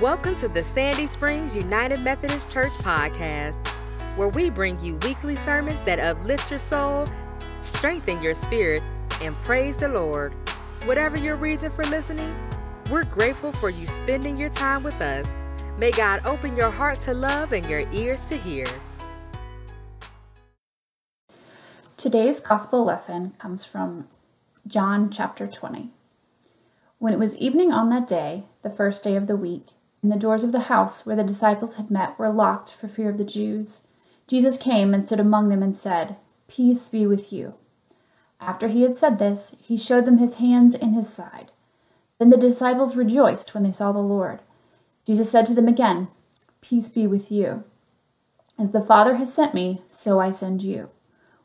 Welcome to the Sandy Springs United Methodist Church podcast, where we bring you weekly sermons that uplift your soul, strengthen your spirit, and praise the Lord. Whatever your reason for listening, we're grateful for you spending your time with us. May God open your heart to love and your ears to hear. Today's gospel lesson comes from John chapter 20. When it was evening on that day, the first day of the week, and the doors of the house where the disciples had met were locked for fear of the Jews. Jesus came and stood among them and said, Peace be with you. After he had said this, he showed them his hands and his side. Then the disciples rejoiced when they saw the Lord. Jesus said to them again, Peace be with you. As the Father has sent me, so I send you.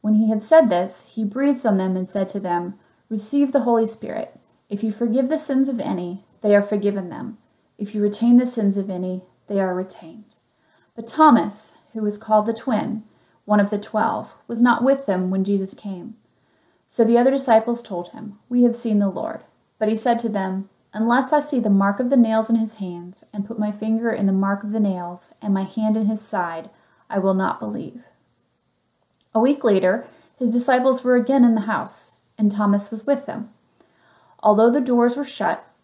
When he had said this, he breathed on them and said to them, Receive the Holy Spirit. If you forgive the sins of any, they are forgiven them. If you retain the sins of any, they are retained. But Thomas, who was called the twin, one of the twelve, was not with them when Jesus came. So the other disciples told him, We have seen the Lord. But he said to them, Unless I see the mark of the nails in his hands, and put my finger in the mark of the nails, and my hand in his side, I will not believe. A week later, his disciples were again in the house, and Thomas was with them. Although the doors were shut,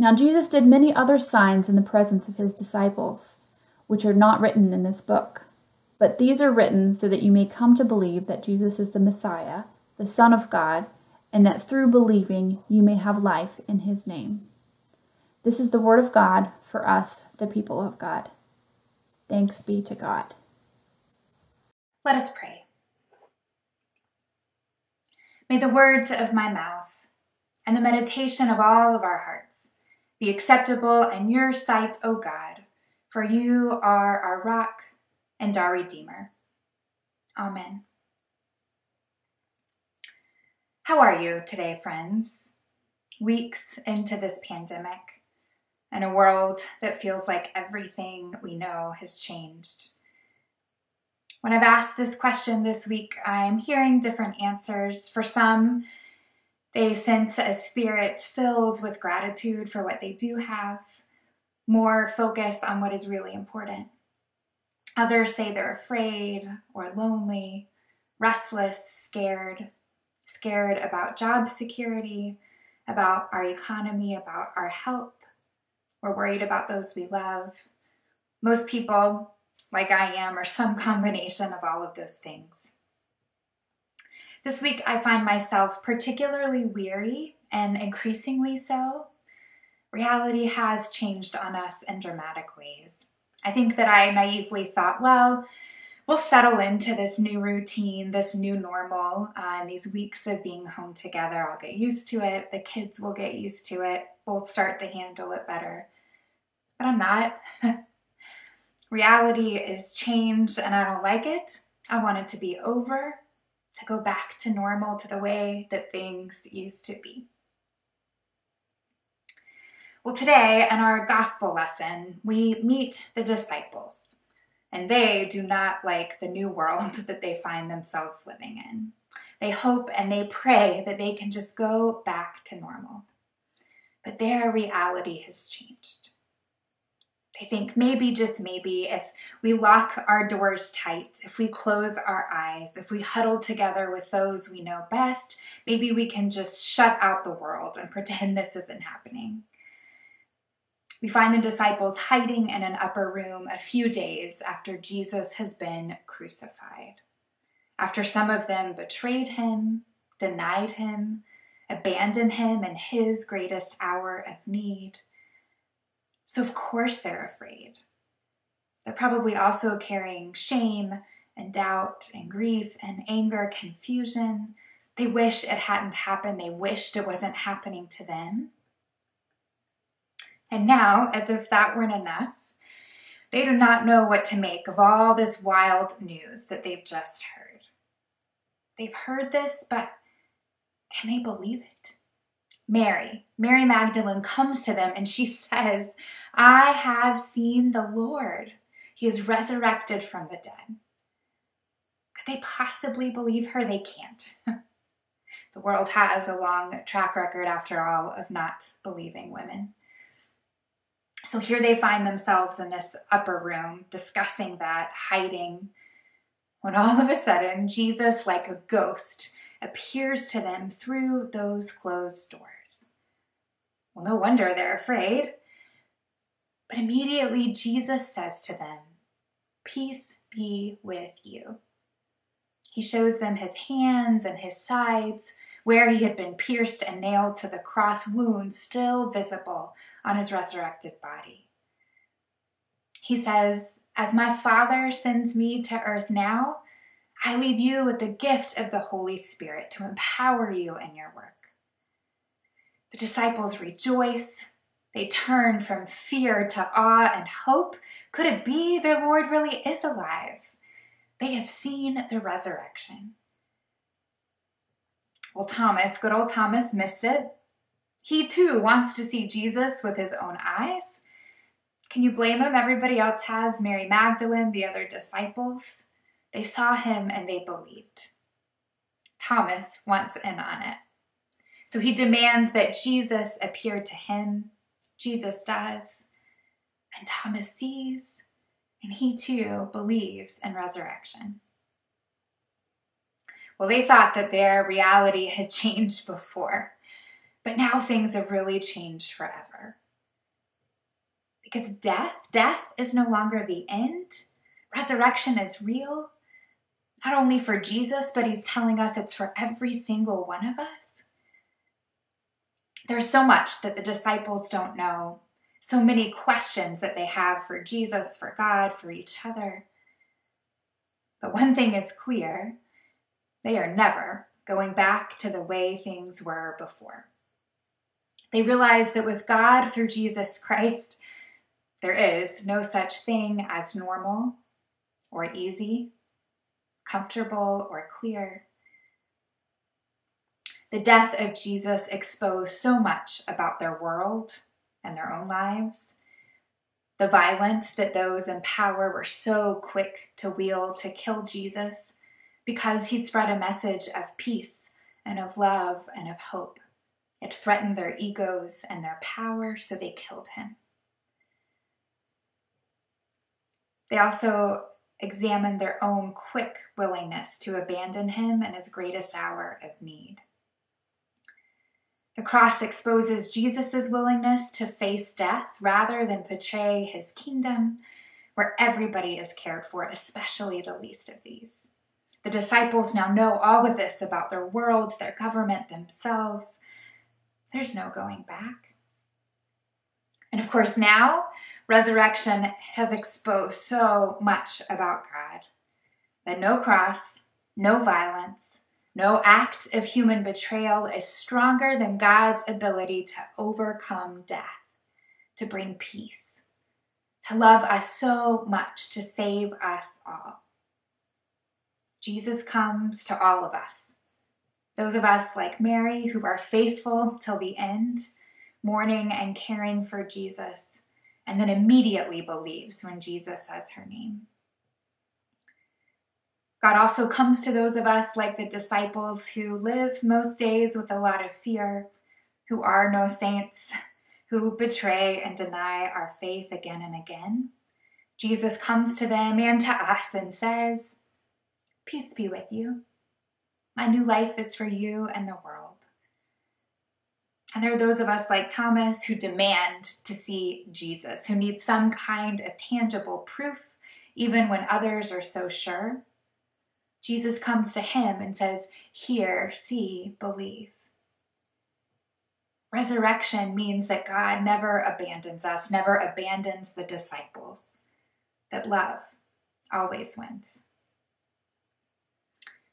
Now Jesus did many other signs in the presence of his disciples, which are not written in this book. But these are written so that you may come to believe that Jesus is the Messiah, the Son of God, and that through believing you may have life in his name. This is the word of God for us, the people of God. Thanks be to God. Let us pray. May the words of my mouth and the meditation of all of our hearts be acceptable in your sight, O God, for you are our rock and our Redeemer. Amen. How are you today, friends? Weeks into this pandemic, in a world that feels like everything we know has changed. When I've asked this question this week, I'm hearing different answers. For some, they sense a spirit filled with gratitude for what they do have, more focus on what is really important. Others say they're afraid or lonely, restless, scared, scared about job security, about our economy, about our health. We're worried about those we love. Most people, like I am, are some combination of all of those things. This week, I find myself particularly weary and increasingly so. Reality has changed on us in dramatic ways. I think that I naively thought, well, we'll settle into this new routine, this new normal, uh, and these weeks of being home together. I'll get used to it. The kids will get used to it. We'll start to handle it better. But I'm not. Reality is changed and I don't like it. I want it to be over to go back to normal, to the way that things used to be. Well, today in our gospel lesson, we meet the disciples, and they do not like the new world that they find themselves living in. They hope and they pray that they can just go back to normal. But their reality has changed. I think maybe, just maybe, if we lock our doors tight, if we close our eyes, if we huddle together with those we know best, maybe we can just shut out the world and pretend this isn't happening. We find the disciples hiding in an upper room a few days after Jesus has been crucified. After some of them betrayed him, denied him, abandoned him in his greatest hour of need so, of course, they're afraid. They're probably also carrying shame and doubt and grief and anger, confusion. They wish it hadn't happened. They wished it wasn't happening to them. And now, as if that weren't enough, They do not know what to make of all this wild news that they've just heard. They've heard this, but can they believe it? Mary, Mary Magdalene comes to them and she says, I have seen the Lord. He is resurrected from the dead. Could they possibly believe her? They can't. the world has a long track record, after all, of not believing women. So here they find themselves in this upper room discussing that, hiding, when all of a sudden Jesus, like a ghost, appears to them through those closed doors. Well, no wonder they're afraid. But immediately Jesus says to them, Peace be with you. He shows them his hands and his sides, where he had been pierced and nailed to the cross, wounds still visible on his resurrected body. He says, As my Father sends me to earth now, I leave you with the gift of the Holy Spirit to empower you in your work. The disciples rejoice. They turn from fear to awe and hope. Could it be their Lord really is alive? They have seen the resurrection. Well, Thomas, good old Thomas, missed it. He too wants to see Jesus with his own eyes. Can you blame him? Everybody else has Mary Magdalene, the other disciples. They saw him and they believed. Thomas wants in on it. So he demands that Jesus appear to him. Jesus does. And Thomas sees, and he too believes in resurrection. Well, they thought that their reality had changed before, but now things have really changed forever. Because death, death is no longer the end. Resurrection is real, not only for Jesus, but he's telling us it's for every single one of us. There's so much that the disciples don't know, so many questions that they have for Jesus, for God, for each other. But one thing is clear they are never going back to the way things were before. They realize that with God through Jesus Christ, there is no such thing as normal or easy, comfortable or clear. The death of Jesus exposed so much about their world and their own lives. The violence that those in power were so quick to wield to kill Jesus because he spread a message of peace and of love and of hope. It threatened their egos and their power, so they killed him. They also examined their own quick willingness to abandon him in his greatest hour of need. The cross exposes Jesus' willingness to face death rather than betray his kingdom, where everybody is cared for, especially the least of these. The disciples now know all of this about their world, their government, themselves. There's no going back. And of course, now resurrection has exposed so much about God that no cross, no violence, no act of human betrayal is stronger than God's ability to overcome death, to bring peace, to love us so much, to save us all. Jesus comes to all of us. Those of us like Mary who are faithful till the end, mourning and caring for Jesus, and then immediately believes when Jesus says her name. God also comes to those of us like the disciples who live most days with a lot of fear, who are no saints, who betray and deny our faith again and again. Jesus comes to them and to us and says, Peace be with you. My new life is for you and the world. And there are those of us like Thomas who demand to see Jesus, who need some kind of tangible proof, even when others are so sure. Jesus comes to him and says, Hear, see, believe. Resurrection means that God never abandons us, never abandons the disciples, that love always wins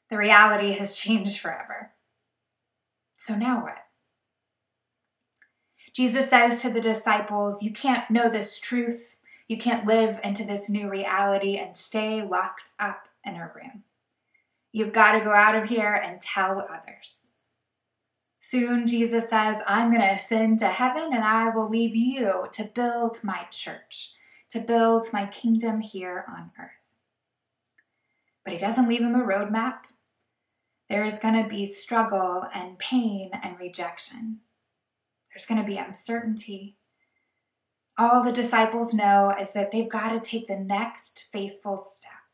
the reality has changed forever. So now what? Jesus says to the disciples, You can't know this truth, You can't live into this new reality and stay locked up in a room. You've got to go out of here and tell others. Soon, Jesus says, I'm going to ascend to heaven and I will leave you to build my church, to build my kingdom here on earth. But he doesn't leave him a roadmap. There is going to be struggle and pain and rejection. There's going to be uncertainty. All the disciples know is that they've got to take the next faithful step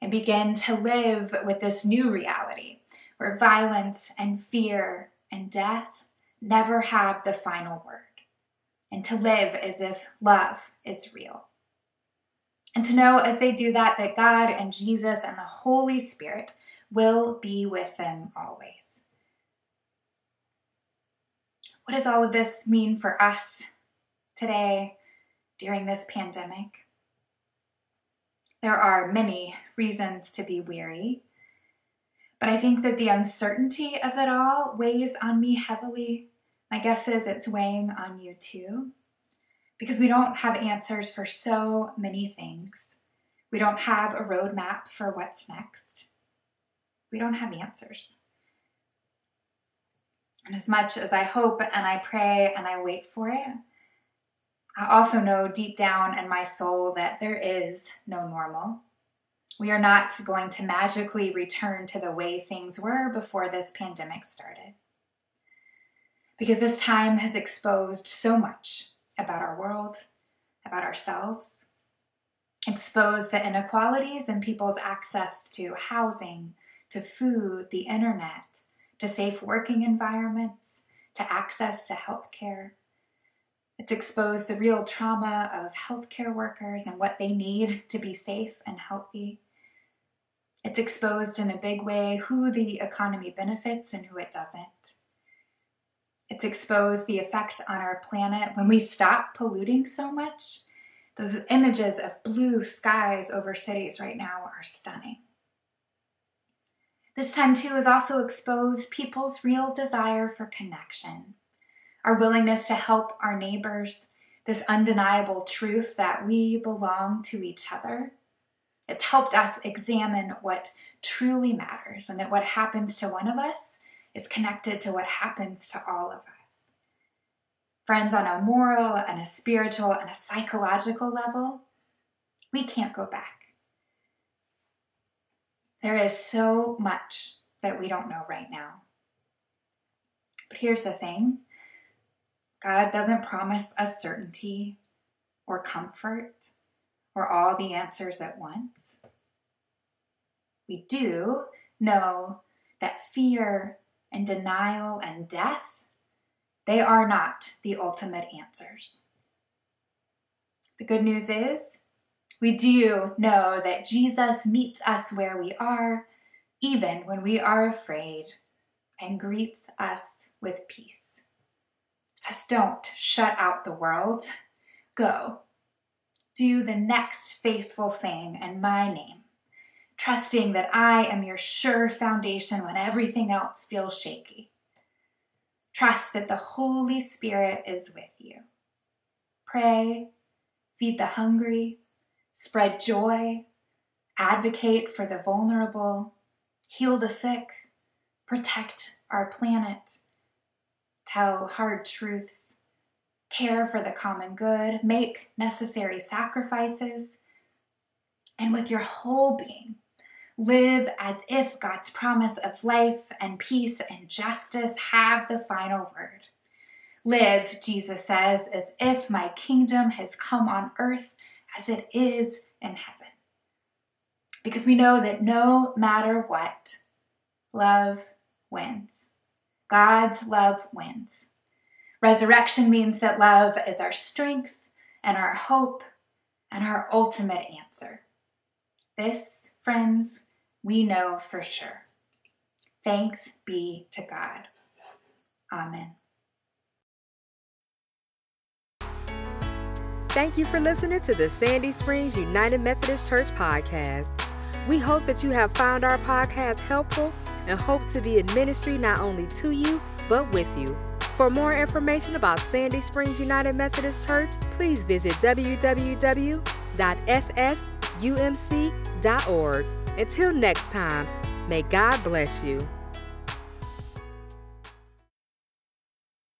and begin to live with this new reality where violence and fear and death never have the final word, and to live as if love is real. And to know as they do that, that God and Jesus and the Holy Spirit will be with them always. What does all of this mean for us today during this pandemic? There are many reasons to be weary, but I think that the uncertainty of it all weighs on me heavily. My guess is it's weighing on you too, because we don't have answers for so many things. We don't have a roadmap for what's next. We don't have answers. And as much as I hope and I pray and I wait for it, I also know deep down in my soul that there is no normal. We are not going to magically return to the way things were before this pandemic started. Because this time has exposed so much about our world, about ourselves, exposed the inequalities in people's access to housing, to food, the internet, to safe working environments, to access to health care it's exposed the real trauma of healthcare workers and what they need to be safe and healthy. It's exposed in a big way who the economy benefits and who it doesn't. It's exposed the effect on our planet when we stop polluting so much. Those images of blue skies over cities right now are stunning. This time, too, has also exposed people's real desire for connection our willingness to help our neighbors, this undeniable truth that we belong to each other. It's helped us examine what truly matters and that what happens to one of us is connected to what happens to all of us. Friends, on a moral and a spiritual and a psychological level, we can't go back. There is so much that we don't know right now. But here's the thing God doesn't promise us certainty or comfort or all the answers at once. We do know that fear and denial and death, they are not the ultimate answers. The good news is we do know that Jesus meets us where we are, even when we are afraid, and greets us with peace says, Don't shut out the world. Go. Do the next faithful thing in my name, trusting that I am your sure foundation when everything else feels shaky. Trust that the Holy Spirit is with you. Pray, feed the hungry, spread joy, advocate for the vulnerable, heal the sick, protect our planet tell hard truths, care for the common good, make necessary sacrifices, and with your whole being, live as if God's promise of life and peace and justice have the final word. Live, Jesus says, as if my kingdom has come on earth as it is in heaven. Because we know that no matter what, love wins. God's love wins. Resurrection means that love is our strength and our hope and our ultimate answer. This, friends, we know for sure. Thanks be to God. Amen. Thank you for listening to the Sandy Springs United Methodist Church podcast. We hope that you have found our podcast helpful and hope to be in ministry not only to you, but with you. For more information about Sandy Springs United Methodist Church, please visit www.ssumc.org. Until next time, may God bless you.